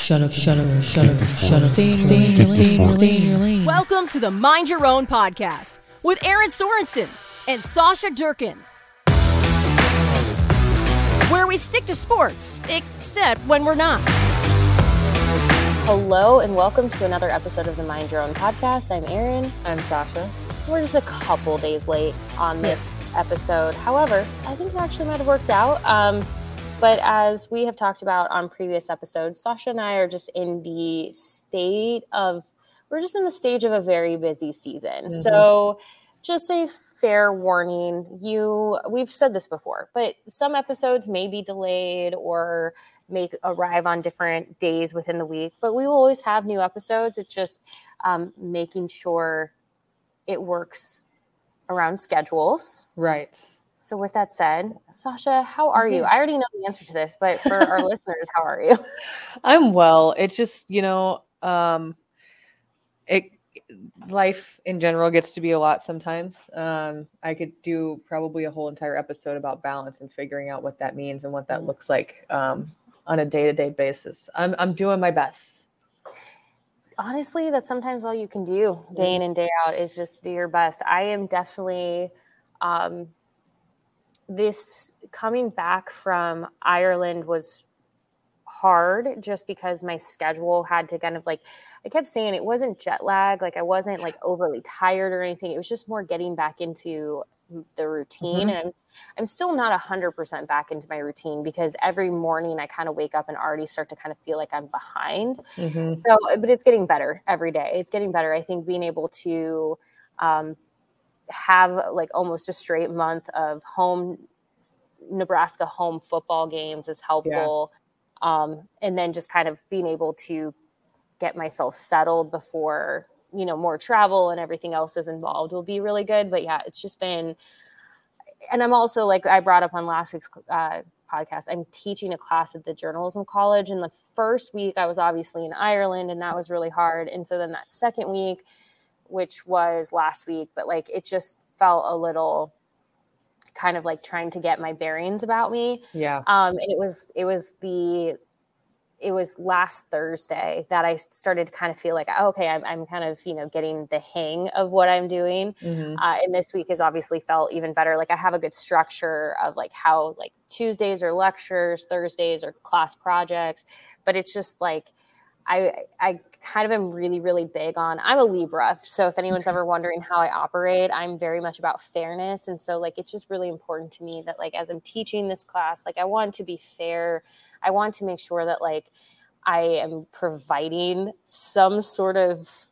Shut up, shut up, shut up, shut up. Stay in your lane, stay in your lane, stay in your lane. Welcome to the Mind Your Own podcast with Aaron Sorensen and Sasha Durkin. Where we stick to sports, except when we're not. Hello and welcome to another episode of the Mind Your Own podcast. I'm Aaron. I'm Sasha. We're just a couple days late on this episode. However, I think it actually might have worked out. Um, but as we have talked about on previous episodes, Sasha and I are just in the state of, we're just in the stage of a very busy season. So, just a fair warning you we've said this before but some episodes may be delayed or may arrive on different days within the week but we will always have new episodes it's just um, making sure it works around schedules Right. So with that said sasha how are you i already know the answer to this but for our listeners how are you I'm well. It's just, you know, um it life in general gets to be a lot sometimes. Um I could do probably a whole entire episode about balance and figuring out what that means and what that looks like um on a day-to-day basis. I'm I'm doing my best. honestly that's sometimes all you can do day in and day out is just do your best i am definitely um this coming back from ireland was hard just because my schedule had to kind of like i kept saying it wasn't jet lag like i wasn't like overly tired or anything. It was just more getting back into the routine and I'm, I'm still not 100% back into my routine because every morning i kind of wake up and already start to kind of feel like i'm behind. Mhm. so but it's getting better every day. It's getting better. I think being able to um, have like almost a straight month of home nebraska home football games is helpful. Um, and then just kind of being able to get myself settled before you know more travel and everything else is involved will be really good. But yeah it's just been and i'm also like i brought up on last week's uh, podcast i'm teaching a class at the journalism college. And the first week i was obviously in ireland and that was really hard. And so then that second week which was last week but like it just felt a little kind of like trying to get my bearings about me Yeah. um and it was it was the it was last thursday that i started to kind of feel like oh, okay I'm, I'm kind of you know getting the hang of what i'm doing Mhm. uh, and this week has obviously felt even better like i have a good structure of like how like tuesdays are lectures thursdays are class projects but it's just like i i kind of am really really big on i'm a libra so if anyone's ever wondering how i operate i'm very much about fairness and so like it's just really important to me that like as i'm teaching this class like i want to be fair i want to make sure that like i am providing some sort of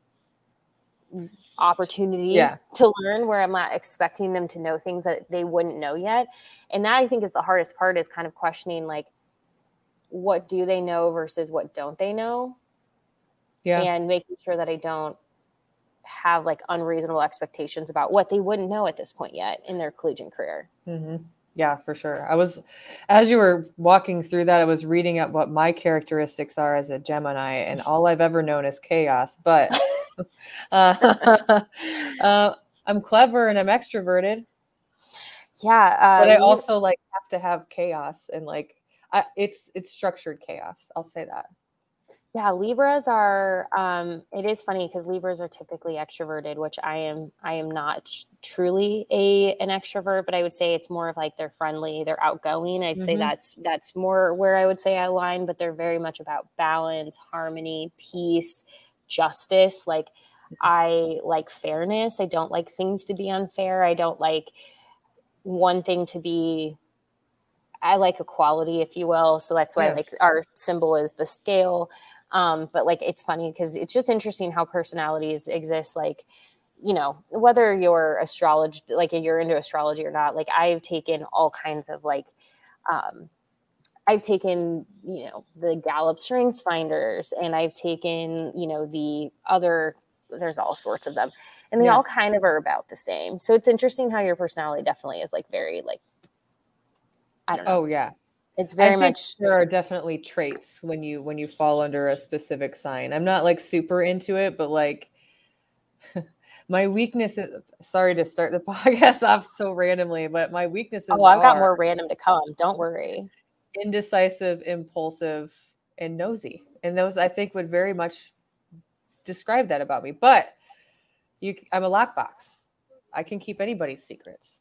opportunity Yeah. to learn where I'm not expecting them to know things that they wouldn't know yet. And that I think is the hardest part is kind of questioning like what do they know versus what don't they know Yeah. and making sure that I don't have like unreasonable expectations about what they wouldn't know at this point yet in their collegiate career. hmm Yeah, for sure. I was, as you were walking through that, I was reading up what my characteristics are as a Gemini, and all I've ever known is chaos. But uh, uh, I'm clever and I'm extroverted, Yeah, uh, but I also like have to have chaos and like I, it's it's structured chaos. I'll say that. Yeah, Libras are. Um, it is funny because Libras are typically extroverted, which I am. I am not tr- truly a an extrovert, but I would say it's more of like they're friendly, they're outgoing. I'd say Mhm. that's that's more where I would say I align. But they're very much about balance, harmony, peace, justice. Like I like fairness. I don't like things to be unfair. I don't like one thing to be I like equality, if you will. So that's why Yeah. like our symbol is the scale. Um, but like it's funny because it's just interesting how personalities exist. Like, you know, whether you're astrology, like you're into astrology or not, like I've taken all kinds of like um, I've taken, you know, the Gallup Strengths Finders, and I've taken, you know, the other. There's all sorts of them, and they Yeah. all kind of are about the same. So it's interesting how your personality definitely is like very like. I don't know. Oh yeah. It's very I think much there are definitely traits when you when you fall under a specific sign. I'm not like super into it, but like my weakness is sorry to start the podcast off so randomly, but my weaknesses Oh, I've got more random to come. Don't worry. indecisive, impulsive, and nosy. And those I think would very much describe that about me. But you I'm a lockbox. I can keep anybody's secrets.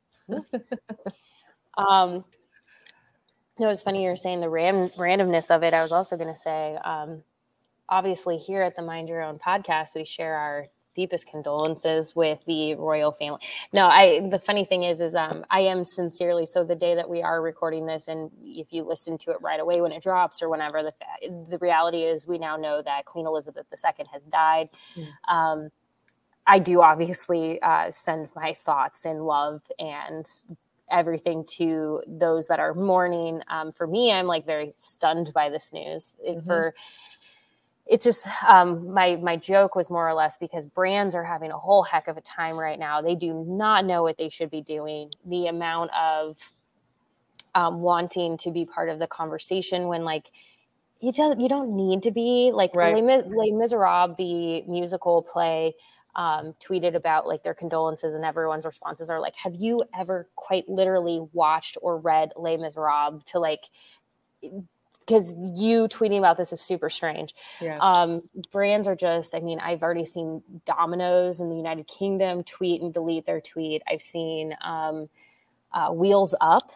Um, no, it's funny you're saying the ram- randomness of it. I was also going to say, um, obviously, here at the Mind Your Own podcast, we share our deepest condolences with the royal family. No, I. The funny thing is, is um, I am sincerely. So the day that we are recording this, and if you listen to it right away when it drops or whenever, the fa- the reality is, we now know that Queen Elizabeth II has died. Um, I do obviously uh, send my thoughts and love and everything to those that are mourning. Um, for me, I'm like very stunned by this news. Mhm. For it's just um, my my joke was more or less because brands are having a whole heck of a time right now. They do not know what they should be doing. The amount of um, wanting to be part of the conversation when like you don't you don't need to be like Right. Les, Les Miserables, the musical play, um, tweeted about like their condolences, and everyone's responses are like, "Have you ever quite literally watched or read Les Miserables?" To like, because you tweeting about this is super strange. Yeah. Um, brands are just, I mean, I've already seen Domino's in the United Kingdom tweet and delete their tweet. I've seen um, uh, Wheels Up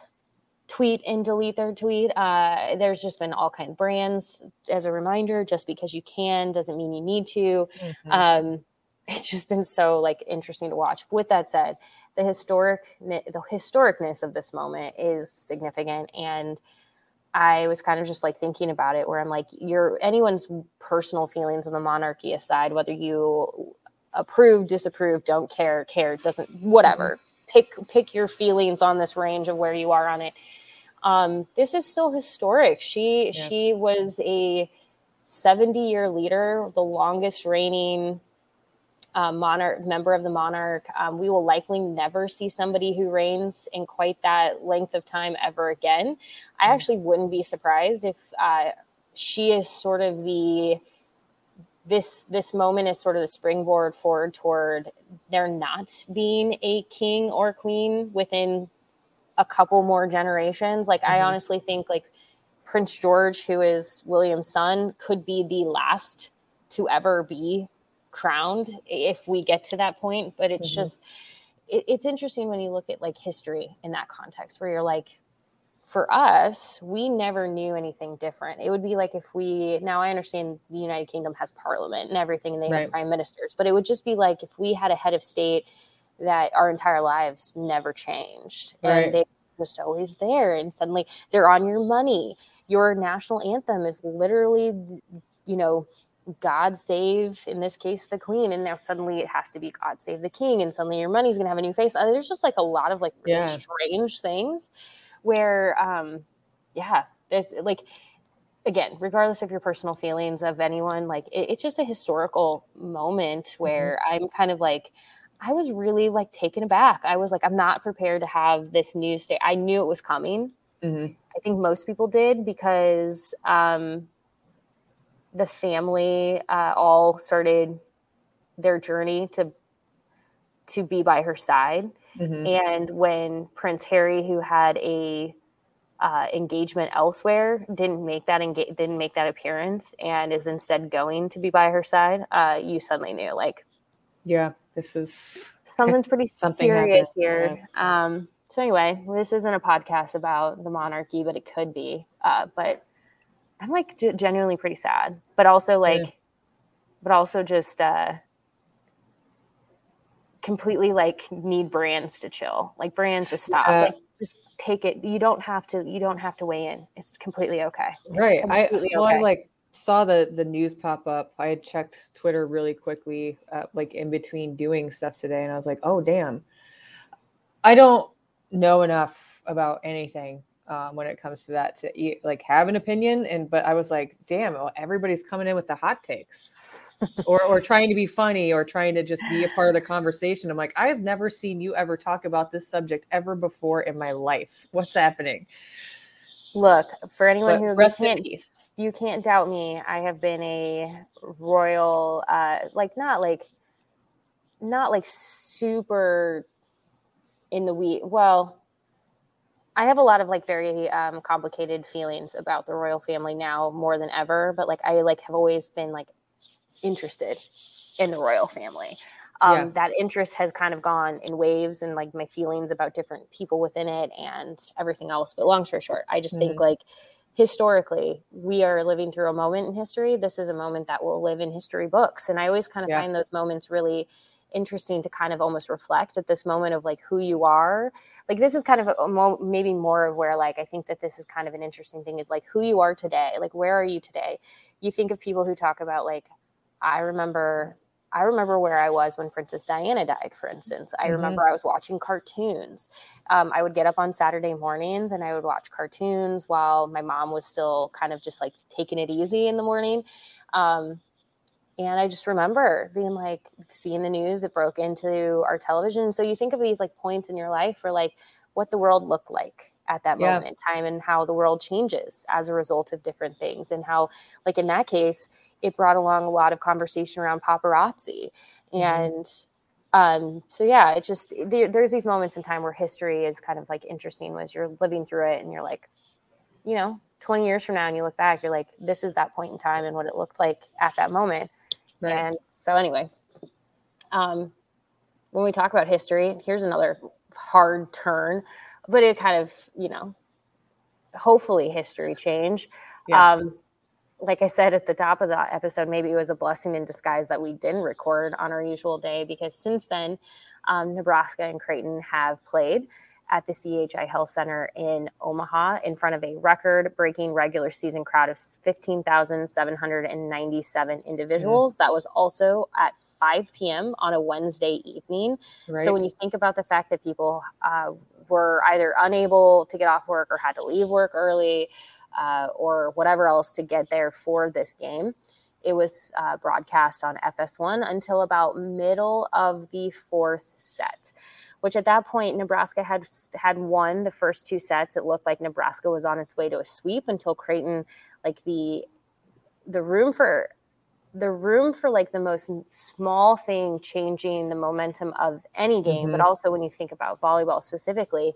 tweet and delete their tweet. Uh, there's just been all kind of brands. As a reminder, just because you can doesn't mean you need to. Mhm. Um, it's just been so like interesting to watch. With that said, the historic the historicness of this moment is significant and I was kind of just like thinking about it where I'm like, your anyone's personal feelings on the monarchy aside, whether you approve, disapprove, don't care, care, doesn't, whatever. Pick pick your feelings on this range of where you are on it. Um, this is still historic. She Yeah. she was a 70 year leader, the longest reigning uh, monarch member of the monarch. Um, we will likely never see somebody who reigns in quite that length of time ever again. I actually wouldn't be surprised if uh, she is sort of the this this moment is sort of the springboard forward toward there not being a king or queen within a couple more generations. Like I Mhm. honestly think like Prince George, who is William's son, could be the last to ever be crowned if we get to that point. But it's Mhm. just it, it's interesting when you look at like history in that context, where you're like, for us, we never knew anything different. It would be like if we now I understand the United Kingdom has parliament and everything, and they Right. have prime ministers, but it would just be like if we had a head of state that our entire lives never changed Right. and they were just always there and suddenly they're on your money your national anthem is literally you know god save in this case the queen and now suddenly it has to be god save the king and suddenly your money's going to have a new face. Uh, there's just like a lot of like really Yeah. strange things where um yeah there's like again regardless of your personal feelings of anyone like it, it's just a historical moment where i'm kind of like i was really like taken aback. I was like i'm not prepared to have this news day i knew it was coming. Mhm. I think most people did because um, the family uh, all started their journey to to be by her side. Mhm. And when Prince Harry, who had a uh, engagement elsewhere, didn't make that enga- didn't make that appearance, and is instead going to be by her side, uh, you suddenly knew like Yeah, this is something's pretty serious happened, here. Um, so anyway, this isn't a podcast about the monarchy, but it could be. Uh, but I'm like genuinely pretty sad, but also like, Yeah. but also just uh, completely like need brands to chill, like brands to stop, Yeah. like just take it. You don't have to. You don't have to weigh in. It's completely okay. It's right. I completely well, I like saw the the news pop up. I had checked Twitter really quickly, uh, like in between doing stuff today, and I was like, oh damn. I don't know enough about anything um, when it comes to that to eat, like have an opinion. And but I was like, damn, well, everybody's coming in with the hot takes, or or trying to be funny, or trying to just be a part of the conversation. I'm like, I've never seen you ever talk about this subject ever before in my life. What's happening? Look, for anyone But who rest in peace. you can't doubt me. I have been a royal, uh, like not like, not like super in the weed. Well, I have a lot of like very um, complicated feelings about the royal family now more than ever. But like I like have always been like interested in the royal family. Um, Yeah. That interest has kind of gone in waves, and like my feelings about different people within it and everything else. But long story short, I just think like historically we are living through a moment in history this is a moment that will live in history books and i always kind of Yeah. find those moments really interesting to kind of almost reflect at this moment of like who you are. Like this is kind of a, mo- maybe more of where like i think that this is kind of an interesting thing is like who you are today. Like where are you today? You think of people who talk about like i remember i remember where i was when princess diana died for instance. I Mhm. remember i was watching cartoons. Um, i would get up on saturday mornings and i would watch cartoons while my mom was still kind of just like taking it easy in the morning. Um, and I just remember being like seeing the news, it broke into our television. So you think of these like points in your life for like what the world looked like at that Yeah. moment in time and how the world changes as a result of different things. And how, like in that case, it brought along a lot of conversation around paparazzi. And um, so, yeah, it just, there, there's these moments in time where history is kind of like interesting as you're living through it and you're like, you know, 20 years from now and you look back, you're like, this is that point in time and what it looked like at that moment. And so, anyway, um, when we talk about history, here's another hard turn, but it kind of, you know, hopefully history change. Yeah. Um, like I said at the top of the episode, maybe it was a blessing in disguise that we didn't record on our usual day because since then, um, Nebraska and Creighton have played at the CHI Health Center in Omaha in front of a record breaking regular season crowd of 15,797 individuals. That was also at 5 p.m. on a Wednesday evening. Right. So when you think about the fact that people uh, were either unable to get off work or had to leave work early uh, or whatever else to get there for this game, it was uh, broadcast on FS1 until about middle of the fourth set. Which at that point Nebraska had had won the first two sets. It looked like Nebraska was on its way to a sweep until Creighton, like the the room for the room for like the most small thing changing the momentum of any game, but Mhm. also when you think about volleyball specifically,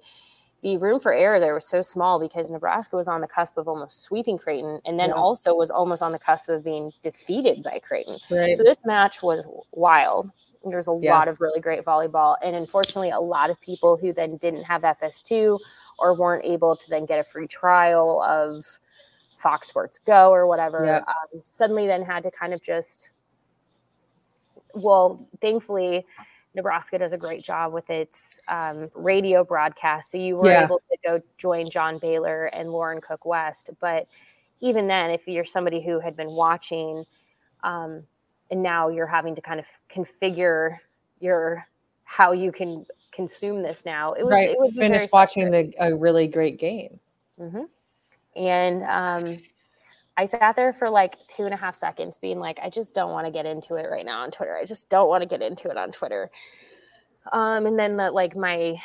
the room for error there was so small because Nebraska was on the cusp of almost sweeping Creighton and then Yeah. also was almost on the cusp of being defeated by Creighton. Right. So this match was wild. There's a Yeah. lot of really great volleyball. And unfortunately, a lot of people who then didn't have FS2 or weren't able to then get a free trial of Fox Sports Go or whatever, Yeah. um, suddenly then had to kind of just, well, thankfully, Nebraska does a great job with its um, radio broadcast. So you were Yeah. able to go join John Baylor and Lauren Cook West. But even then, if you're somebody who had been watching, um, and now you're having to kind of configure your how you can consume this now, it was right. it would be Finish very watching the a really great game. hmm And um, I sat there for like two and a half seconds, being like, I just don't want to get into it right now on Twitter. I just don't want to get into it on Twitter. Um, and then the, like my,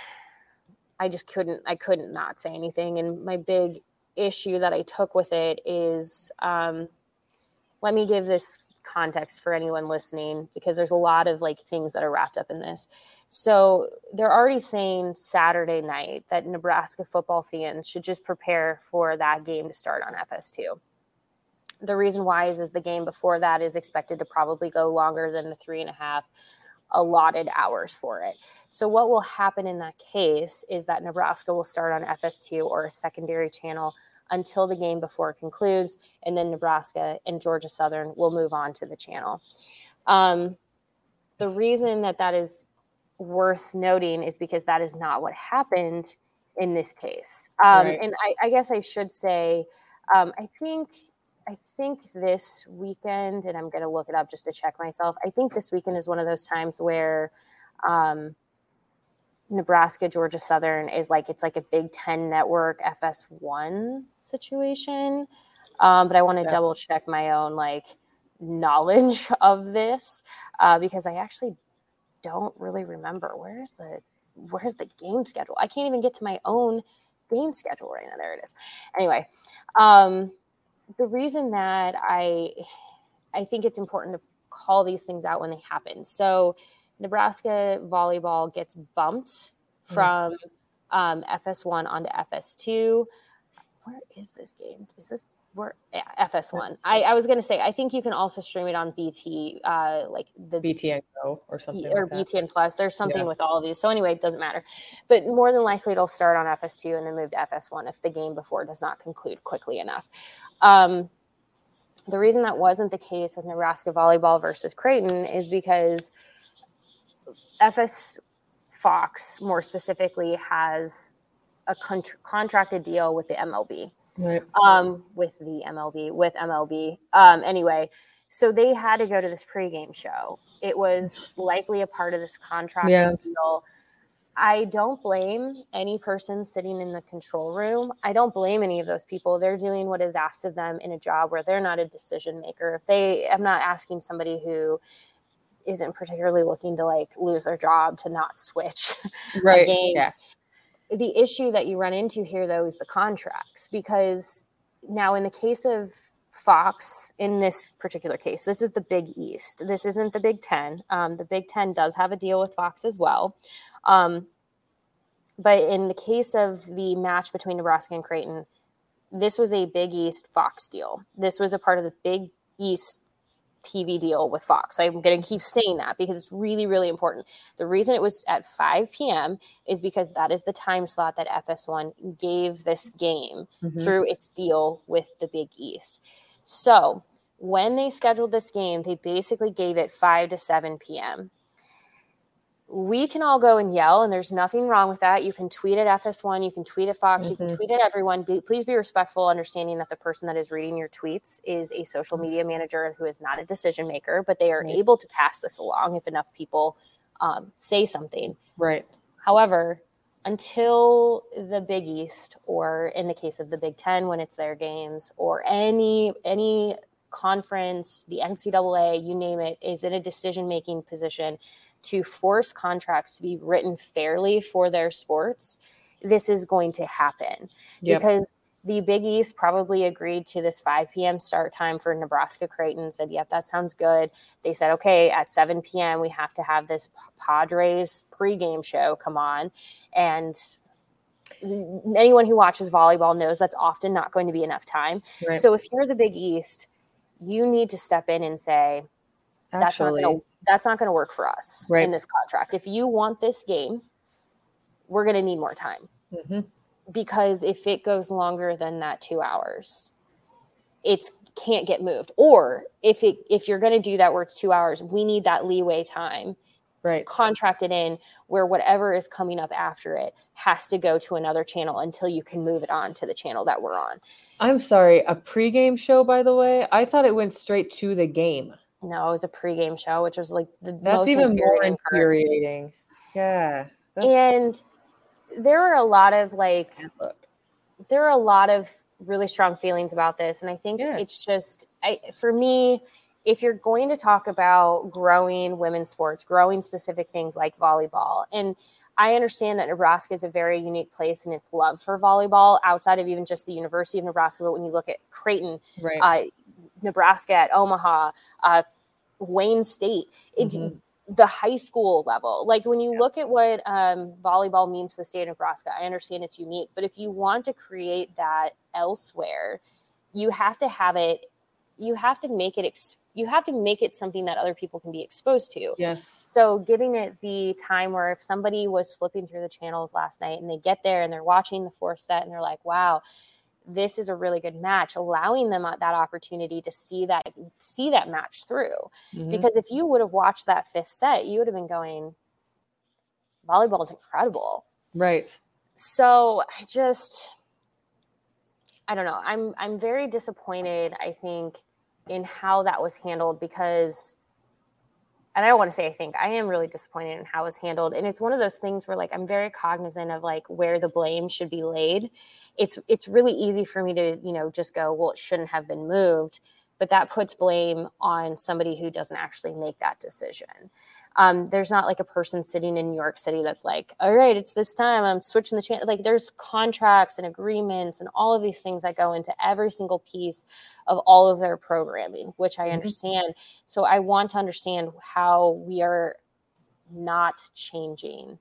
I just couldn't, I couldn't not say anything. And my big issue that I took with it is, um, let me give this context for anyone listening because there's a lot of like things that are wrapped up in this. So they're already saying Saturday night that Nebraska football fans should just prepare for that game to start on FS2. The reason why is, is the game before that is expected to probably go longer than the three and a half allotted hours for it. So what will happen in that case is that Nebraska will start on FS2 or a secondary channel until the game before it concludes, and then Nebraska and Georgia Southern will move on to the channel. Um, the reason that that is worth noting is because that is not what happened in this case. Um, Right. And I, I guess I should say, um, I think. I think this weekend, and I'm going to look it up just to check myself. I think this weekend is one of those times where um, Nebraska Georgia Southern is like it's like a Big Ten network FS1 situation. Um, but I want to Yeah. double check my own like knowledge of this uh, because I actually don't really remember where's the where's the game schedule. I can't even get to my own game schedule right now. There it is. Anyway, um, the reason that I I think it's important to call these things out when they happen. So Nebraska volleyball gets bumped from um, FS1 onto FS2. Where is this game? Is this where yeah, FS1? I, I was gonna say I think you can also stream it on BT, uh, like the BTN Go or something. or like that. BTN Plus. There's something Yeah. with all of these. So anyway, it doesn't matter. But more than likely, it'll start on FS2 and then move to FS1 if the game before does not conclude quickly enough. Um, the reason that wasn't the case with Nebraska volleyball versus Creighton is because FS Fox, more specifically, has a con- contracted deal with the MLB Right. um, with the MLB, with MLB. Um, anyway, so they had to go to this pregame show. It was likely a part of this contract Yeah. deal. I don't blame any person sitting in the control room. I don't blame any of those people. They're doing what is asked of them in a job where they're not a decision maker. If they, I'm not asking somebody who isn't particularly looking to like lose their job to not switch Right. game. Yeah. the issue that you run into here though is the contracts because now in the case of fox in this particular case this is the big east this isn't the big 10 um, the big 10 does have a deal with fox as well um, but in the case of the match between nebraska and creighton this was a big east fox deal this was a part of the big east TV deal with Fox. I'm going to keep saying that because it's really, really important. The reason it was at 5 p.m. is because that is the time slot that FS1 gave this game Mhm. through its deal with the Big East. So when they scheduled this game, they basically gave it 5 to 7 p.m. We can all go and yell, and there's nothing wrong with that. You can tweet at FS1, you can tweet at Fox, you can Mhm. tweet at everyone. Be, please be respectful, understanding that the person that is reading your tweets is a social media manager who is not a decision maker, but they are able to pass this along if enough people um, say something. Right. However, until the Big East, or in the case of the Big Ten when it's their games, or any any conference, the NCAA, you name it, is in a decision making position to force contracts to be written fairly for their sports, this is going to happen Yep. because the Big East probably agreed to this 5 p.m. start time for Nebraska Creighton. Said, "Yep, that sounds good." They said, "Okay, at 7 p.m. we have to have this Padres pregame show come on," and anyone who watches volleyball knows that's often not going to be enough time. Right. So if you're the Big East, you need to step in and say, "That's not going to that's not going to work for us Right. in this contract. If you want this game, we're going to need more time." Mhm. because if it goes longer than that two hours it's can't get moved or if it if you're going to do that where it's two hours we need that leeway time right. contracted in where whatever is coming up after it has to go to another channel until you can move it on to the channel that we're on I'm sorry. A pregame show, by the way. I thought it went straight to the game. No it was a pregame show which was like the That's most even more infuriating part. Yeah. And there are a lot of like there are a lot of really strong feelings about this and i think Yeah. it's just I, for me if you're going to talk about growing women's sports growing specific things like volleyball and i understand that nebraska is a very unique place in its love for volleyball outside of even just the university of nebraska but when you look at creighton right. uh, nebraska at omaha uh, wayne state it, Mhm. the high school level. Like when you look at what um, volleyball means to the state of Nebraska, I understand it's unique, but if you want to create that elsewhere, you have to have it. You have to make it. Ex- you have to make it something that other people can be exposed to. yes. So giving it the time where if somebody was flipping through the channels last night and they get there and they're watching the fourth set and they're like, "Wow." This is a really good match, allowing them that opportunity to see that see that match through Mhm. because if you would have watched that fifth set, you would have been going, volleyball is incredible. Right. So I just, I don't know. I'm I'm very disappointed. I think in how that was handled because and I don't want to say I think I am really disappointed in how it was handled. And it's one of those things where like I'm very cognizant of like where the blame should be laid. It's it's really easy for me to, you know, just go, well, it shouldn't have been moved. But that puts blame on somebody who doesn't actually make that decision. Um, there's not like a person sitting in New York City that's like, all right, it's this time, I'm switching the channel. Like there's contracts and agreements and all of these things that go into every single piece of all of their programming, which I understand. So I want to understand how we are not changing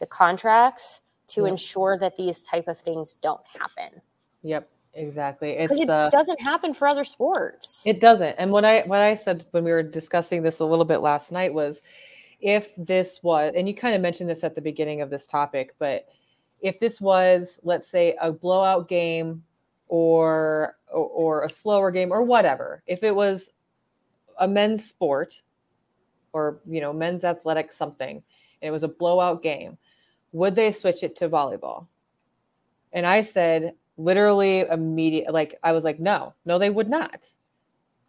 the contracts to Yep. ensure that these type of things don't happen Yep, exactly. It's it uh, doesn't happen for other sports. It doesn't. And what I what I said when we were discussing this a little bit last night was if this was and you kind of mentioned this at the beginning of this topic, but if this was let's say a blowout game or or, or a slower game or whatever, if it was a men's sport or you know men's athletic something and it was a blowout game, would they switch it to volleyball? And I said literally immediate like I was like no, no they would not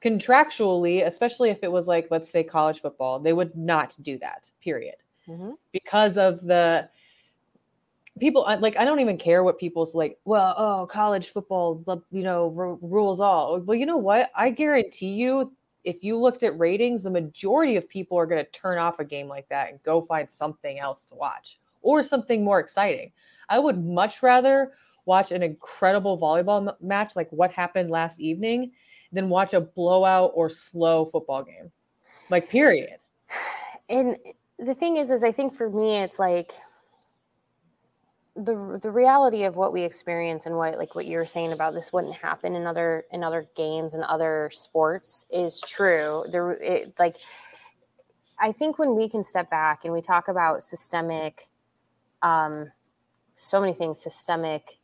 contractually, especially if it was like, let's say college football, they would not do that, period. Mhm. Because of the people, like, I don't even care what people's like, well, oh, college football, you know, ru- rules all. Well, you know what? I guarantee you, if you looked at ratings, the majority of people are going to turn off a game like that and go find something else to watch or something more exciting. I would much rather watch an incredible volleyball m- match like what happened last evening than watch a blowout or slow football game. Like period. and the thing is is i think for me it's like the the reality of what we experience and what like what you were saying about this wouldn't happen in other in other games and other sports is true there it, like i think when we can step back and we talk about systemic um so many things systemic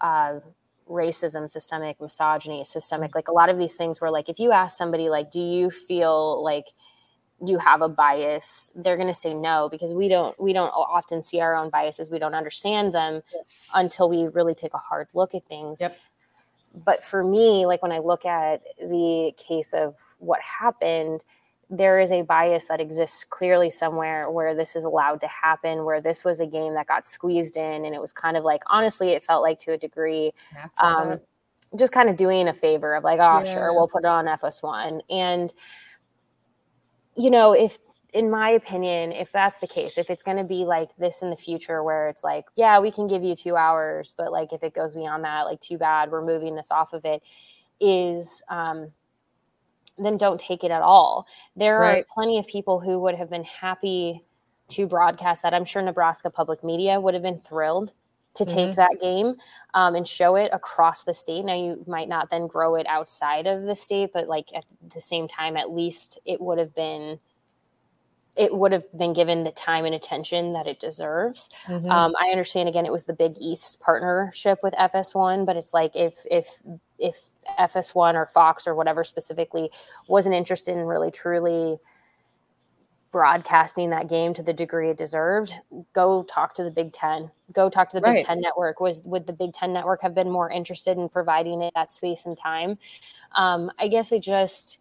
uh racism systemic misogyny systemic like a lot of these things where like if you ask somebody like do you feel like you have a bias? they're going to say no because we don't we don't often see our own biases. We don't understand them until we really take a hard look at things. Yep. but for me like when i look at the case of what happened there is a bias that exists clearly somewhere where this is allowed to happen where this was a game that got squeezed in and it was kind of like honestly it felt like to a degree um, just kind of doing a favor of like, oh, Yeah. sure, we'll put it on FS1. And, you know, if, in my opinion, if that's the case, if it's going to be like this in the future where it's like, yeah, we can give you two hours, but like if it goes beyond that, like, too bad, we're moving this off of it, is, um, then don't take it at all. There Right. are plenty of people who would have been happy to broadcast that. I'm sure Nebraska Public Media would have been thrilled to take that game um, and show it across the state. Now, you might not then grow it outside of the state, but like at the same time, at least it would have been. It would have been given the time and attention that it deserves. Mhm. Um, I understand. Again, it was the Big East partnership with FS1, but it's like if if if FS1 or Fox or whatever specifically wasn't interested in really truly broadcasting that game to the degree it deserved, go talk to the Big Ten. Go talk to the Big Ten network. Was would the Big Ten network have been more interested in providing it that space and time? Um, I guess it just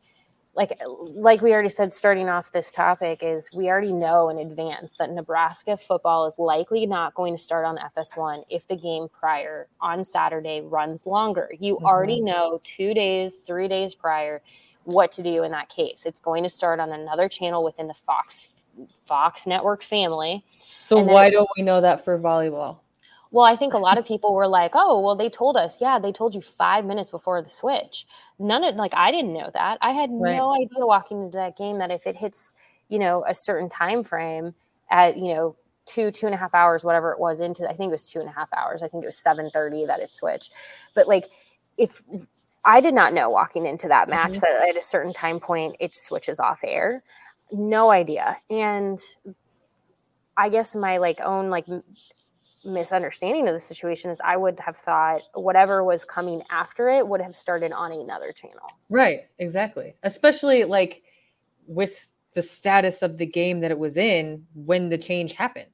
like like we already said starting off this topic is we already know in advance that Nebraska football is likely not going to start on FS1 if the game prior on Saturday runs longer. You mm-hmm. already know 2 days, 3 days prior what to do in that case. It's going to start on another channel within the Fox Fox network family. So why don't we know that for volleyball? Well, I think a lot of people were like, "Oh, well, they told us. Yeah, they told you five minutes before the switch." None of like I didn't know that. I had Right. no idea walking into that game that if it hits, you know, a certain time frame at you know two two and a half hours, whatever it was into, I think it was two and a half hours. I think it was seven thirty that it switched. But like, if I did not know walking into that match mm-hmm. that at a certain time point it switches off air, no idea. And I guess my like own like misunderstanding of the situation is I would have thought whatever was coming after it would have started on another channel. Right, exactly. Especially like with the status of the game that it was in when the change happened.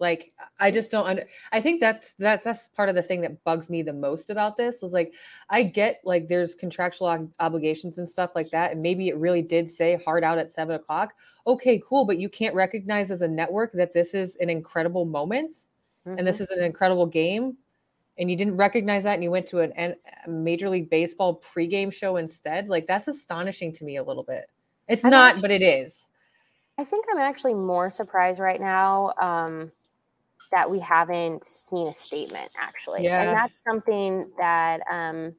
Like I just don't under I think that's that's that's part of the thing that bugs me the most about this is like I get like there's contractual ob- obligations and stuff like that. And maybe it really did say hard out at seven o'clock. Okay, cool. But you can't recognize as a network that this is an incredible moment Mm-hmm. and this is an incredible game. And you didn't recognize that and you went to an, an a Major League Baseball pregame show instead. Like that's astonishing to me a little bit. It's I'm not, actually- but it is. I think I'm actually more surprised right now um, that we haven't seen a statement actually, Yeah. and that's something that um,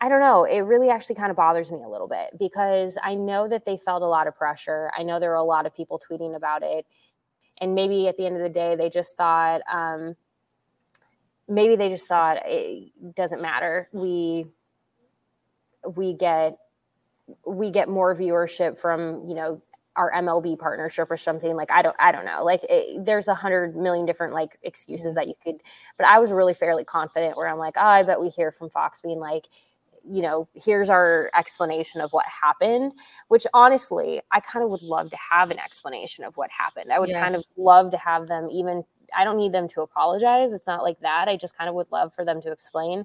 I don't know. It really actually kind of bothers me a little bit because I know that they felt a lot of pressure. I know there were a lot of people tweeting about it, and maybe at the end of the day, they just thought. Um, maybe they just thought it doesn't matter. We we get we get more viewership from you know our MLB partnership or something like I don't I don't know like it, there's a hundred million different like excuses that you could but I was really fairly confident where I'm like oh I bet we hear from Fox being like you know here's our explanation of what happened which honestly I kind of would love to have an explanation of what happened I would Yeah. kind of love to have them even I don't need them to apologize it's not like that I just kind of would love for them to explain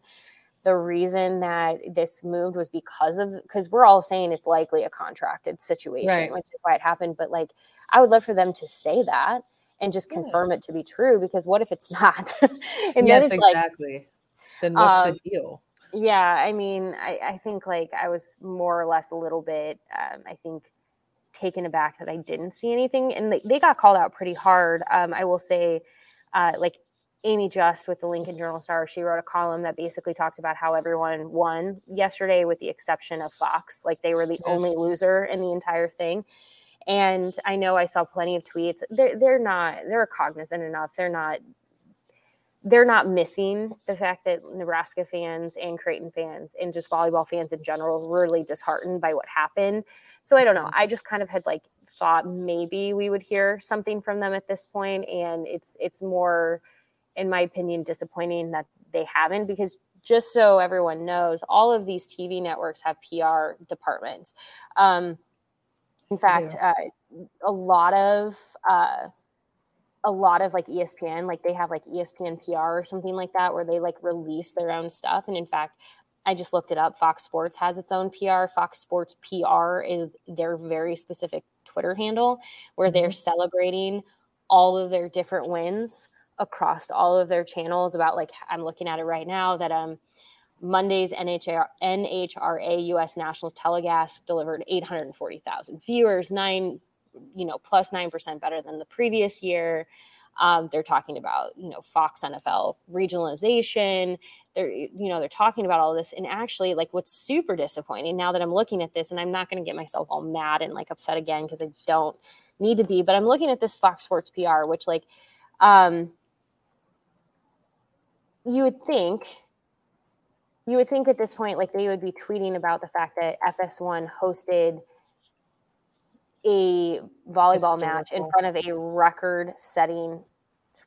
the reason that this moved was because of because we're all saying it's likely a contracted situation, Right. which is why it happened. But like, I would love for them to say that and just Yeah. confirm it to be true. Because what if it's not? and yes, then it's like, exactly. then what's um, the deal? Yeah, I mean, I, I think like I was more or less a little bit, um, I think, taken aback that I didn't see anything, and they, they got called out pretty hard. Um, I will say, uh, like Amie Just with the Lincoln Journal Star, she wrote a column that basically talked about how everyone won yesterday, with the exception of Fox. Like they were the Yeah. only loser in the entire thing. And I know I saw plenty of tweets. They're they're not they're cognizant enough. They're not they're not missing the fact that Nebraska fans and Creighton fans and just volleyball fans in general were really disheartened by what happened. So I don't know. I just kind of had like thought maybe we would hear something from them at this point, and it's it's more, in my opinion, disappointing that they haven't because just so everyone knows, all of these TV networks have PR departments. Um, in fact, uh, a lot of uh, a lot of like ESPN, like they have like ESPN PR or something like that, where they like release their own stuff. And in fact, I just looked it up. Fox Sports has its own PR. Fox Sports PR is their very specific Twitter handle where they're celebrating all of their different wins across all of their channels. About like I'm looking at it right now that um Monday's NHR, NHRA U.S. Nationals telecast delivered 840,000 viewers, nine, you know, plus nine percent better than the previous year. Um, they're talking about, you know, Fox NFL regionalization. They're, you know, they're talking about all this. And actually, like, what's super disappointing now that I'm looking at this, and I'm not going to get myself all mad and like upset again because I don't need to be, but I'm looking at this Fox Sports PR, which, like, um, you would think you would think at this point like they would be tweeting about the fact that FS1 hosted a volleyball match in front of a record setting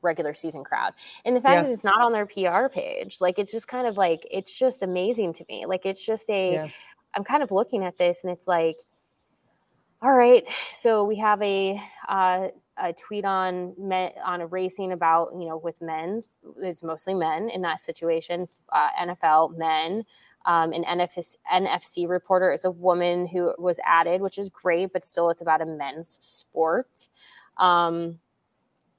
regular season crowd. And the fact Yeah. that it's not on their PR page, like it's just kind of like it's just amazing to me. Like it's just a Yeah. I'm kind of looking at this and it's like all right, so we have a uh, a tweet on men, on a racing about you know with men's it's mostly men in that situation uh, NFL men um, an NFC, NFC reporter is a woman who was added which is great but still it's about a men's sport um,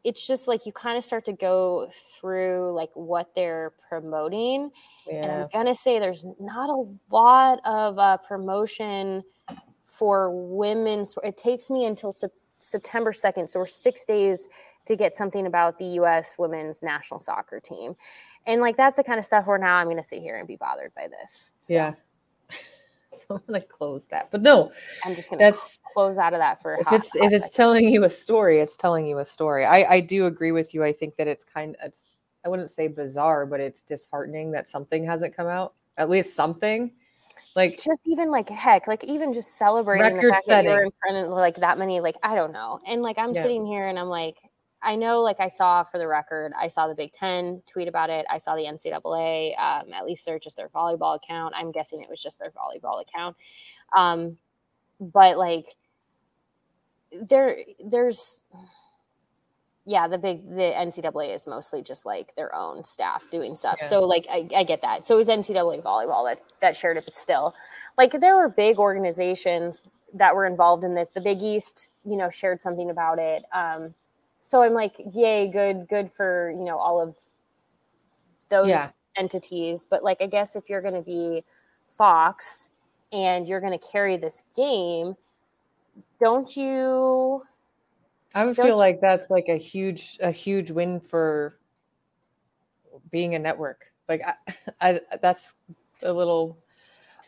it's just like you kind of start to go through like what they're promoting and I'm gonna say there's not a lot of uh, promotion for women's. It takes me until Sep- September 2nd, so we're six days to get something about the U.S. women's national soccer team, and like that's the kind of stuff where now I'm gonna sit here and be bothered by this. So Yeah. so I'm gonna close that. But no, I'm just gonna That's- close out of that for a if hot- it's hot if it's second. telling you a story, it's telling you a story. I I do agree with you. I think that it's kind of it's I wouldn't say bizarre, but it's disheartening that something hasn't come out. At least something. Like just even like heck, like even just celebrating the fact that you're setting. in front of like that many, like I don't know. And like I'm Yeah. sitting here and I'm like, I know, like I saw for the record, I saw the Big Ten tweet about it. I saw the NCAA, um, at least they're just their volleyball account. I'm guessing it was just their volleyball account. Um, but like there, there's yeah, the big the NCAA is mostly just like their own staff doing stuff. Yeah. So like I, I get that. So it was NCAA volleyball that that shared it, but still, like there were big organizations that were involved in this. The Big East, you know, shared something about it. Um, so I'm like, yay, good, good for you know all of those Yeah. entities. But like, I guess if you're going to be Fox and you're going to carry this game, don't you? I would feel you- like that's like a huge a huge win for being a network. Like I, I that's a little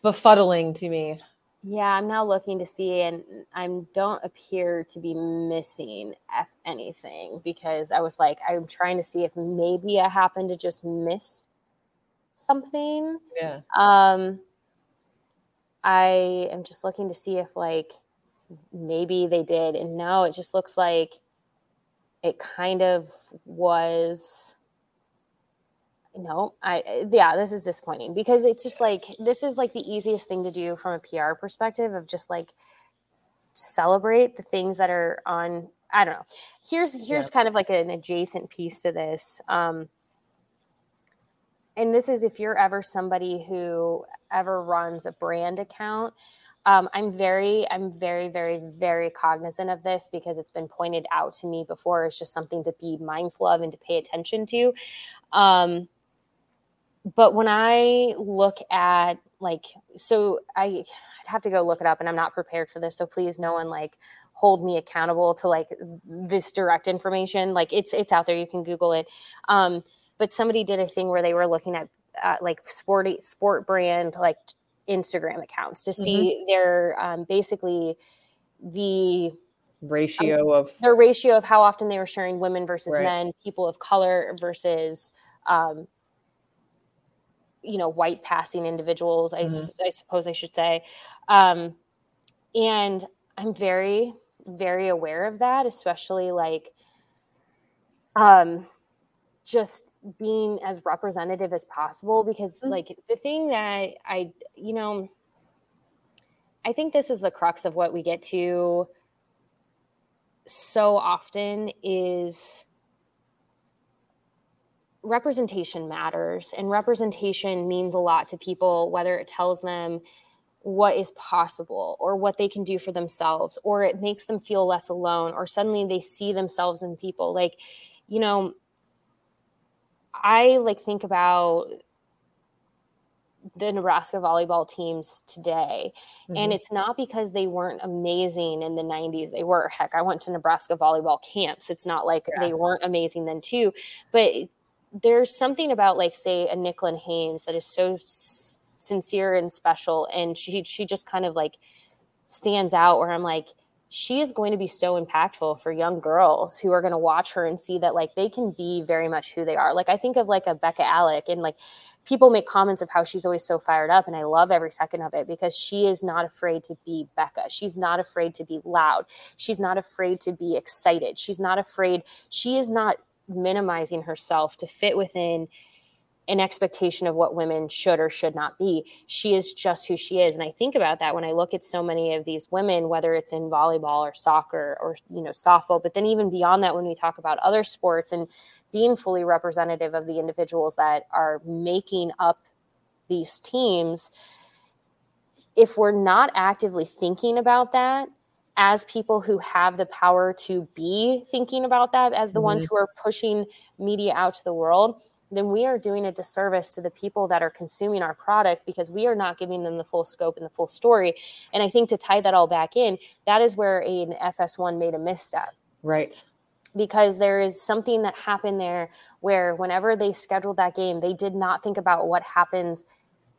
befuddling to me. Yeah, I'm now looking to see, and I don't appear to be missing f anything because I was like, I'm trying to see if maybe I happen to just miss something. Yeah. Um, I am just looking to see if like maybe they did, and no, it just looks like it kind of was. No, I yeah, this is disappointing because it's just like this is like the easiest thing to do from a PR perspective of just like celebrate the things that are on I don't know. Here's here's kind of like an adjacent piece to this. Um and this is if you're ever somebody who ever runs a brand account um, i'm very i'm very very very cognizant of this because it's been pointed out to me before it's just something to be mindful of and to pay attention to um, but when i look at like so i I'd have to go look it up and i'm not prepared for this so please no one like hold me accountable to like this direct information. Like it's it's out there. You can google it. Um, but somebody did a thing where they were looking at uh, like sporty sport brand like Instagram accounts to see their um, basically the Ratio of their ratio of how often they were sharing women versus Right. men, people of color versus um, you know white passing individuals. I suppose I should say, um, and I'm very very aware of that, especially like um just being as representative as possible because like the thing that i you know i think this is the crux of what we get to so often is representation matters and representation means a lot to people whether it tells them what is possible or what they can do for themselves or it makes them feel less alone or suddenly they see themselves in people. Like you know i like think about the nebraska volleyball teams today and mm-hmm. it's not because they weren't amazing in the 90s they were. Heck i went to nebraska volleyball camps. It's not like they weren't amazing then too but there's something about like say a Nicklin Hames that is so s- sincere and special and she she just kind of like stands out where I'm like she is going to be so impactful for young girls who are going to watch her and see that like they can be very much who they are. Like I think of like a Bekka Allick and like people make comments of how she's always so fired up and I love every second of it because she is not afraid to be Bekka. She's not afraid to be loud. She's not afraid to be excited. She's not afraid she is not minimizing herself to fit within an expectation of what women should or should not be. She is just who she is. And I think about that when I look at so many of these women, whether it's in volleyball or soccer or, you know, softball, but then even beyond that, when we talk about other sports and being fully representative of the individuals that are making up these teams, if we're not actively thinking about that, as people who have the power to be thinking about that, as the ones mm-hmm. who are pushing media out to the world, then we are doing a disservice to the people that are consuming our product because we are not giving them the full scope and the full story. And I think to tie that all back in, that is where an FS1 made a misstep right. because there is something that happened there where whenever they scheduled that game, they did not think about what happens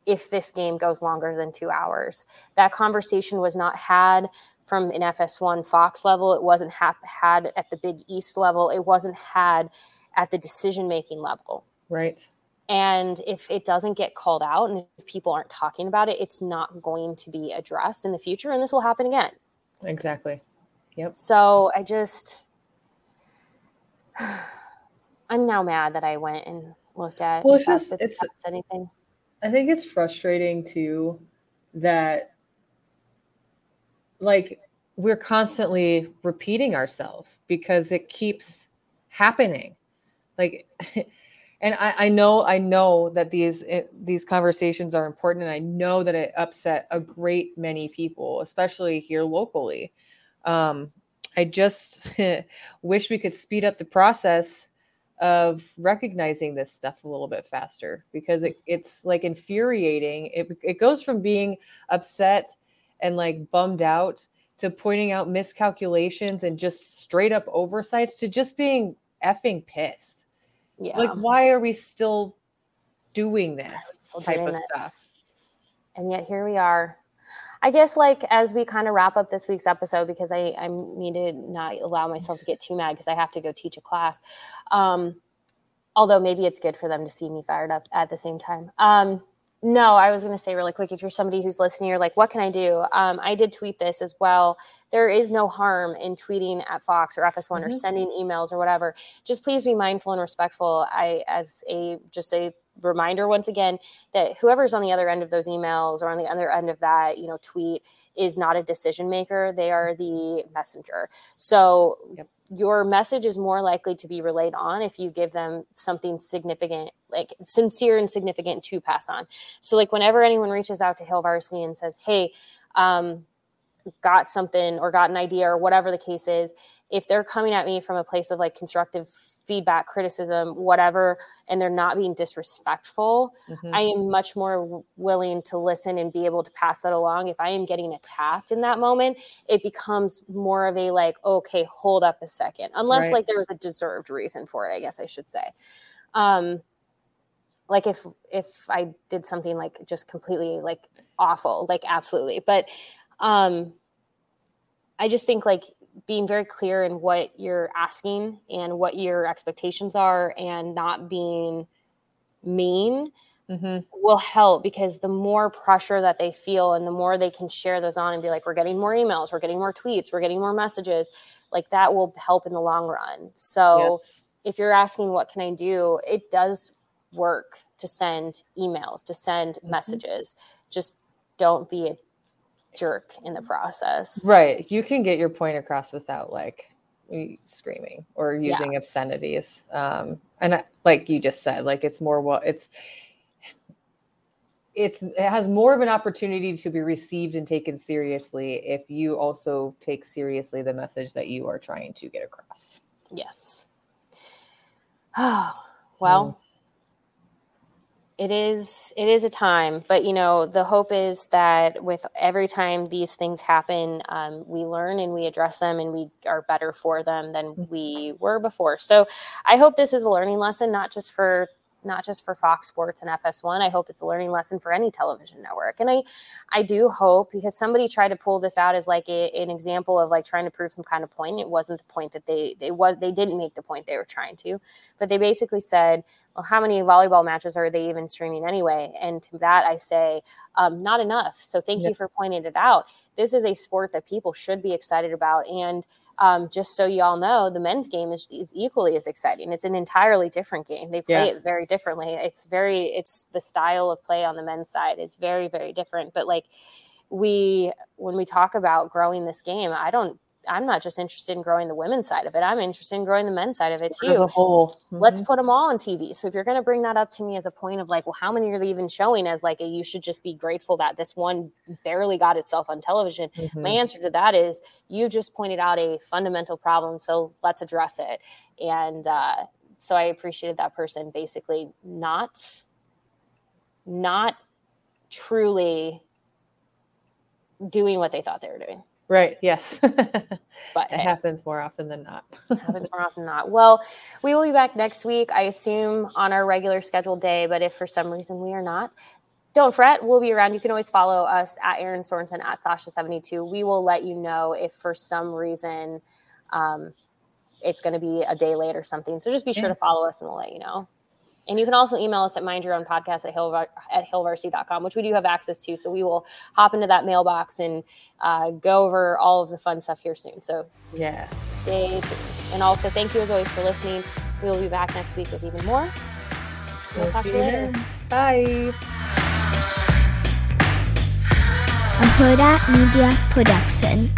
if this game goes longer than two hours. That conversation was not had from an FS1 Fox level. It wasn't hap- had at the Big East level. It wasn't had at the decision making level. Right. And if it doesn't get called out and if people aren't talking about it, it's not going to be addressed in the future. And this will happen again. Exactly. Yep. So I just, I'm now mad that I went and looked at. Well, it's just- it's- anything. I think it's frustrating too that like we're constantly repeating ourselves because it keeps happening. Like and I, I know i know that these it, these conversations are important and i know that it upset a great many people especially here locally. Um, i just wish we could speed up the process of recognizing this stuff a little bit faster because it, it's like infuriating. It, it goes from being upset and like bummed out to pointing out miscalculations and just straight up oversights to just being effing pissed Yeah. like why are we still doing this Still type doing of this. stuff and yet here we are i guess like as we kind of wrap up this week's episode because i i need to not allow myself to get too mad because i have to go teach a class um although maybe it's good for them to see me fired up at the same time um no i was going to say really quick if you're somebody who's listening you're like what can i do? Um, i did tweet this as well. There is no harm in tweeting at fox or fs1 or Mhm. sending emails or whatever. Just please be mindful and respectful. I as a just a reminder once again that whoever's on the other end of those emails or on the other end of that you know tweet is not a decision maker. They are the messenger. So Yep. Your message is more likely to be relayed on if you give them something significant like sincere and significant to pass on. So like whenever anyone reaches out to Hail Varsity and says hey um got something or got an idea or whatever the case is if they're coming at me from a place of like constructive feedback criticism whatever and they're not being disrespectful Mhm. I am much more willing to listen and be able to pass that along. If I am getting attacked in that moment, it becomes more of a like, okay, hold up a second, unless Right. like there was a deserved reason for it. I guess I should say. Um, like if if I did something like just completely like awful, like absolutely, but um, I just think like being very clear in what you're asking and what your expectations are, and not being mean Mhm. will help because the more pressure that they feel and the more they can share those on and be like, we're getting more emails, we're getting more tweets, we're getting more messages, like that will help in the long run. So Yes. if you're asking, what can I do? It does work to send emails, to send Mm-hmm. messages. Just don't be a jerk in the process. Right. You can get your point across without like screaming or Yeah. using obscenities. Um, and I, like you just said, like it's more what it's it's it has more of an opportunity to be received and taken seriously if you also take seriously the message that you are trying to get across. Yes. Oh, well, it is it is a time, but you know the hope is that with every time these things happen, um, we learn and we address them, and we are better for them than we were before. So, I hope this is a learning lesson, not just for not just for Fox Sports and FS1. I hope it's a learning lesson for any television network. And I I do hope because somebody tried to pull this out as like a, an example of like trying to prove some kind of point. It wasn't the point that they they was they didn't make the point they were trying to, but they basically said, well, how many volleyball matches are they even streaming anyway? And to that I say, um, not enough. So thank you for pointing it out. This is a sport that people should be excited about and. Um, just so y'all know, the men's game is, is equally as exciting. It's an entirely different game. They play Yeah. it very differently. It's very, it's the style of play on the men's side. It's very, very different. But like we, when we talk about growing this game, I don't, I'm not just interested in growing the women's side of it. I'm interested in growing the men's side of it Sport as too a whole. let's Mhm. put them all on TV. So if you're going to bring that up to me as a point of like, well, how many are they even showing as like a you should just be grateful that this one barely got itself on television? My Mhm. answer to that is you just pointed out a fundamental problem, so let's address it. And uh, so I appreciated that person basically not not truly doing what they thought they were doing. Right. Yes. it But hey. happens more often than not. happens more often than not. Well, we will be back next week, I assume, on our regular scheduled day. But if for some reason we are not, don't fret. We'll be around. You can always follow us at Erin Sorensen at Sasha72. We will let you know if for some reason um, it's going to be a day late or something. So just be sure Yeah. to follow us and we'll let you know. And you can also email us at mind your own podcast at, hail, at hailvarsity.com, which we do have access to. So we will hop into that mailbox and uh, go over all of the fun stuff here soon. So yeah, stay tuned. And also, thank you as always for listening. We will be back next week with even more. We'll talk to you later. then. Bye. a Huda Media Production.